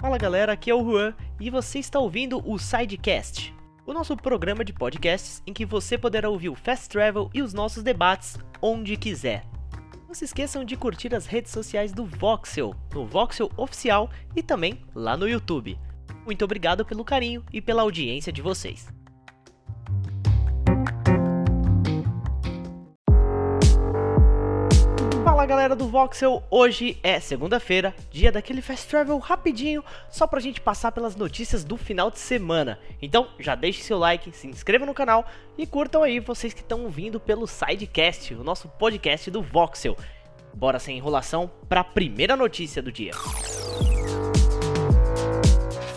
Fala galera, aqui é o Juan e você está ouvindo o Sidecast, o nosso programa de podcasts em que você poderá ouvir o Fast Travel e os nossos debates onde quiser. Não se esqueçam de curtir as redes sociais do Voxel, no Voxel Oficial e também lá no YouTube. Muito obrigado pelo carinho e pela audiência de vocês. Galera do Voxel, hoje é segunda-feira, dia daquele fast travel rapidinho, só pra gente passar pelas notícias do final de semana. Então já deixe seu like, se inscreva no canal e curtam aí vocês que estão vindo pelo Sidecast, o nosso podcast do Voxel. Bora sem enrolação pra primeira notícia do dia.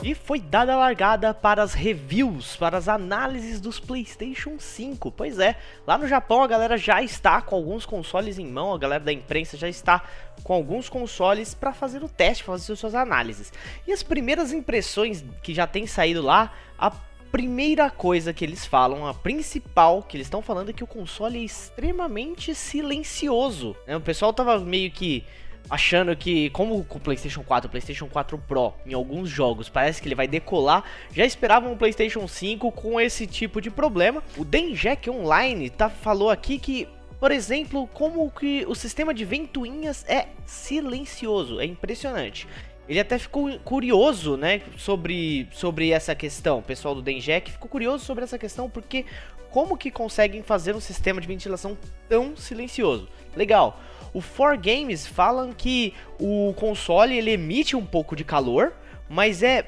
E foi dada a largada para as reviews, para as análises dos PlayStation 5. Pois é, lá no Japão a galera já está com alguns consoles em mão, a galera da imprensa já está com alguns consoles para fazer o teste, fazer suas análises. E as primeiras impressões que já tem saído lá, a primeira coisa que eles falam, a principal que eles estão falando é que o console é extremamente silencioso. Né? O pessoal tava meio que achando que, como com o PlayStation 4 o PlayStation 4 Pro, em alguns jogos, parece que ele vai decolar, já esperavam um PlayStation 5 com esse tipo de problema. O Denjek Online tá, falou aqui que, por exemplo, como que o sistema de ventoinhas é silencioso, é impressionante. Ele até ficou curioso, né, sobre, sobre essa questão. O pessoal do Denjek ficou curioso sobre essa questão porque como que conseguem fazer um sistema de ventilação tão silencioso? Legal. O 4Games falam que o console ele emite um pouco de calor, mas é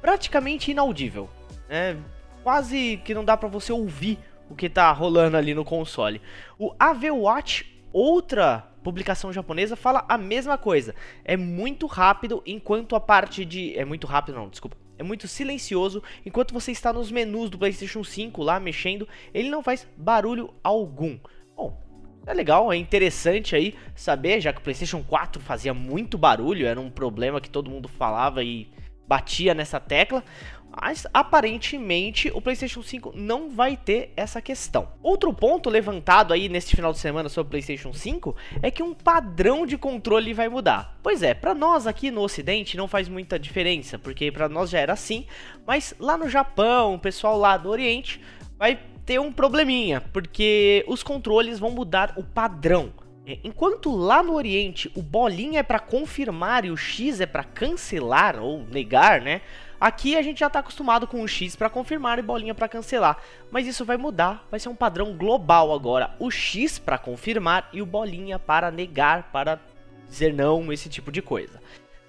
praticamente inaudível. É quase que não dá para você ouvir o que tá rolando ali no console. O AV Watch, outra publicação japonesa, fala a mesma coisa. É muito rápido enquanto a parte de. É muito rápido, não, desculpa. É muito silencioso enquanto você está nos menus do PlayStation 5 lá mexendo, ele não faz barulho algum. Bom, é legal, é interessante aí saber, já que o PlayStation 4 fazia muito barulho, era um problema que todo mundo falava e batia nessa tecla. Mas aparentemente o PlayStation 5 não vai ter essa questão. Outro ponto levantado aí neste final de semana sobre o PlayStation 5 é que um padrão de controle vai mudar. Pois é, para nós aqui no Ocidente não faz muita diferença, porque para nós já era assim, mas lá no Japão, o pessoal lá do Oriente vai ter um probleminha, porque os controles vão mudar o padrão. É, enquanto lá no Oriente o bolinha é para confirmar e o X é para cancelar ou negar, né? Aqui a gente já está acostumado com o X para confirmar e bolinha para cancelar, mas isso vai mudar, vai ser um padrão global agora. O X para confirmar e o bolinha para negar, para dizer não, esse tipo de coisa.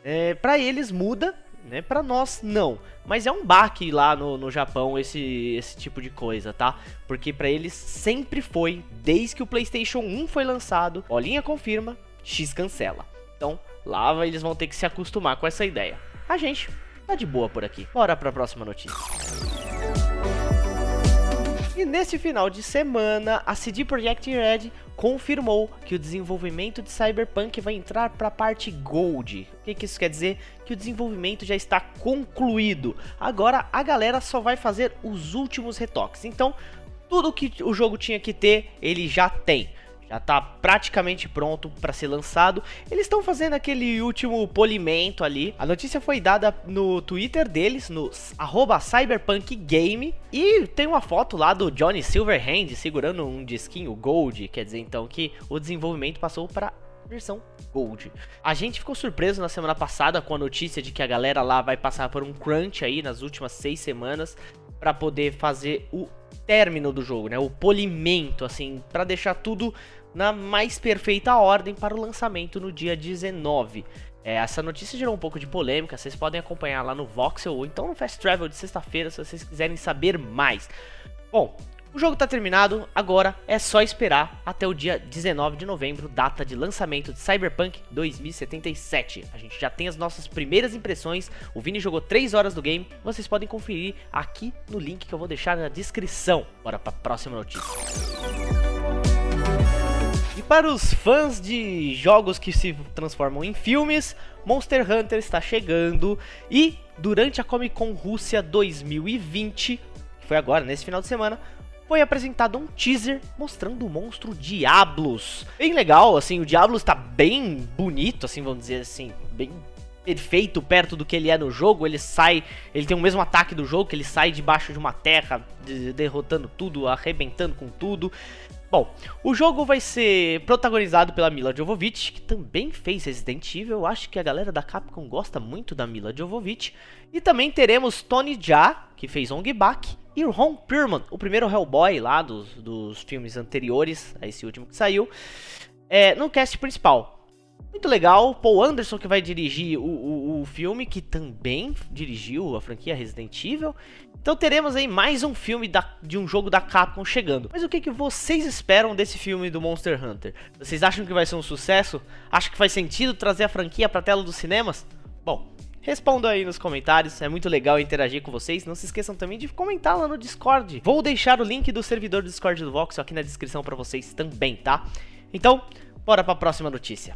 É, para eles muda, né? Para nós não, mas é um baque lá no, no Japão esse, esse tipo de coisa, tá? Porque para eles sempre foi, desde que o PlayStation 1 foi lançado, bolinha confirma, X cancela. Então lá eles vão ter que se acostumar com essa ideia. A gente tá de boa por aqui. Bora para a próxima notícia. E nesse final de semana, a CD Projekt Red confirmou que o desenvolvimento de Cyberpunk vai entrar para a parte Gold. O que, que isso quer dizer? Que o desenvolvimento já está concluído. Agora a galera só vai fazer os últimos retoques. Então, tudo que o jogo tinha que ter, ele já tem já está praticamente pronto para ser lançado. Eles estão fazendo aquele último polimento ali. A notícia foi dada no Twitter deles, no cyberpunkgame. E tem uma foto lá do Johnny Silverhand segurando um disquinho Gold. Quer dizer então que o desenvolvimento passou para versão Gold. A gente ficou surpreso na semana passada com a notícia de que a galera lá vai passar por um crunch aí nas últimas seis semanas para poder fazer o término do jogo, né? O polimento, assim, para deixar tudo na mais perfeita ordem para o lançamento no dia 19. É, essa notícia gerou um pouco de polêmica, vocês podem acompanhar lá no Voxel ou então no Fast Travel de sexta-feira se vocês quiserem saber mais. Bom, o jogo está terminado, agora é só esperar até o dia 19 de novembro, data de lançamento de Cyberpunk 2077. A gente já tem as nossas primeiras impressões, o Vini jogou 3 horas do game, vocês podem conferir aqui no link que eu vou deixar na descrição. Bora para a próxima notícia. E para os fãs de jogos que se transformam em filmes, Monster Hunter está chegando e durante a Comic Con Rússia 2020, que foi agora, nesse final de semana, foi apresentado um teaser mostrando o monstro Diablos. Bem legal, assim, o Diablos está bem bonito, assim, vamos dizer assim, bem perfeito perto do que ele é no jogo. Ele sai, ele tem o mesmo ataque do jogo, que ele sai debaixo de uma terra, de, derrotando tudo, arrebentando com tudo. Bom, o jogo vai ser protagonizado pela Mila Jovovich, que também fez Resident Evil. Eu acho que a galera da Capcom gosta muito da Mila Jovovich. E também teremos Tony Jaa, que fez Ong Bak, e Ron Perlman, o primeiro Hellboy lá dos, dos filmes anteriores, a esse último que saiu, é, no cast principal. Muito legal, Paul Anderson que vai dirigir o, o, o, filme, que também dirigiu a franquia Resident Evil. Então teremos aí mais um filme da, de um jogo da Capcom chegando. Mas o que, que vocês esperam desse filme do Monster Hunter? Vocês acham que vai ser um sucesso? Acham que faz sentido trazer a franquia para a tela dos cinemas? Bom, Respondam aí nos comentários, é muito legal interagir com vocês. Não se esqueçam também de comentar lá no Discord. Vou deixar o link do servidor do Discord do Voxel aqui na descrição para vocês também, tá? Então, bora para a próxima notícia.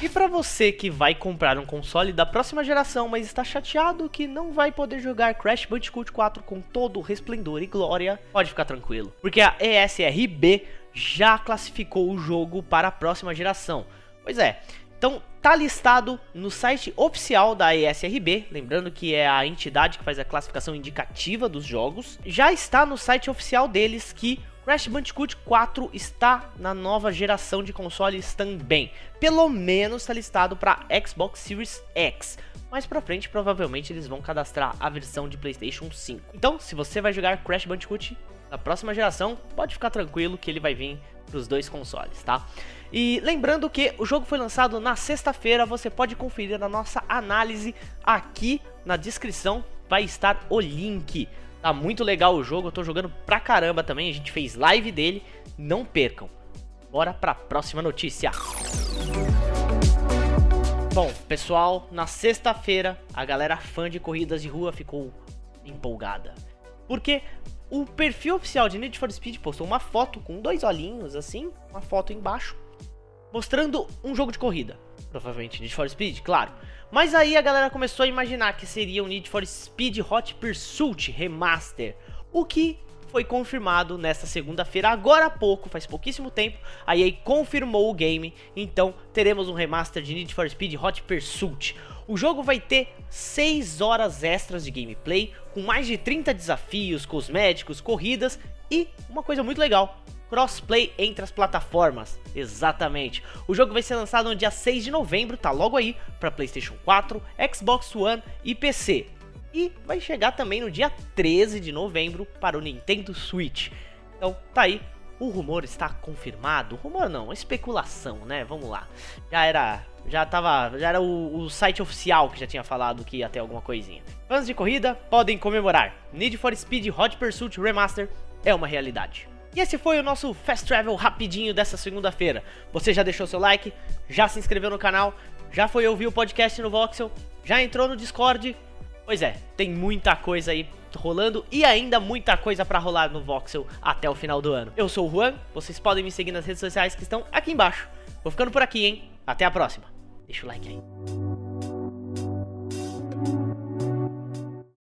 E para você que vai comprar um console da próxima geração, mas está chateado que não vai poder jogar Crash Bandicoot 4 com todo o resplendor e glória, pode ficar tranquilo, porque a ESRB já classificou o jogo para a próxima geração. Pois é, então tá listado no site oficial da ESRB, lembrando que é a entidade que faz a classificação indicativa dos jogos. Já está no site oficial deles que Crash Bandicoot 4 está na nova geração de consoles também. Pelo menos está listado para Xbox Series X. Mais pra frente, provavelmente eles vão cadastrar a versão de PlayStation 5. Então, se você vai jogar Crash Bandicoot da próxima geração, pode ficar tranquilo que ele vai vir para os dois consoles, tá? E lembrando que o jogo foi lançado na sexta-feira, você pode conferir a nossa análise aqui na descrição, vai estar o link. Tá muito legal o jogo, eu tô jogando pra caramba também, a gente fez live dele, não percam. Bora pra próxima notícia. Bom, pessoal, na sexta-feira a galera fã de corridas de rua ficou empolgada. Porque o perfil oficial de Need for Speed postou uma foto com dois olhinhos assim, uma foto embaixo, mostrando um jogo de corrida. Provavelmente Need for Speed, claro. Mas aí a galera começou a imaginar que seria o Need for Speed Hot Pursuit Remaster, o que foi confirmado nesta segunda-feira, agora há pouco, faz pouquíssimo tempo, a EA confirmou o game, então teremos um remaster de Need for Speed Hot Pursuit. O jogo vai ter 6 horas extras de gameplay, com mais de 30 desafios, cosméticos, corridas e uma coisa muito legal, crossplay entre as plataformas. Exatamente. O jogo vai ser lançado no dia 6 de novembro, tá logo aí, para PlayStation 4, Xbox One e PC. E vai chegar também no dia 13 de novembro para o Nintendo Switch. Então, tá aí. O rumor está confirmado. Rumor não, especulação, né? Vamos lá. Já era, já tava, já era o, o site oficial que já tinha falado que ia ter alguma coisinha. Fãs de corrida podem comemorar. Need for Speed Hot Pursuit Remaster é uma realidade. E esse foi o nosso Fast Travel rapidinho dessa segunda-feira. Você já deixou seu like? Já se inscreveu no canal? Já foi ouvir o podcast no Voxel? Já entrou no Discord? Pois é, tem muita coisa aí rolando e ainda muita coisa para rolar no Voxel até o final do ano. Eu sou o Juan, vocês podem me seguir nas redes sociais que estão aqui embaixo. Vou ficando por aqui, hein? Até a próxima. Deixa o like aí.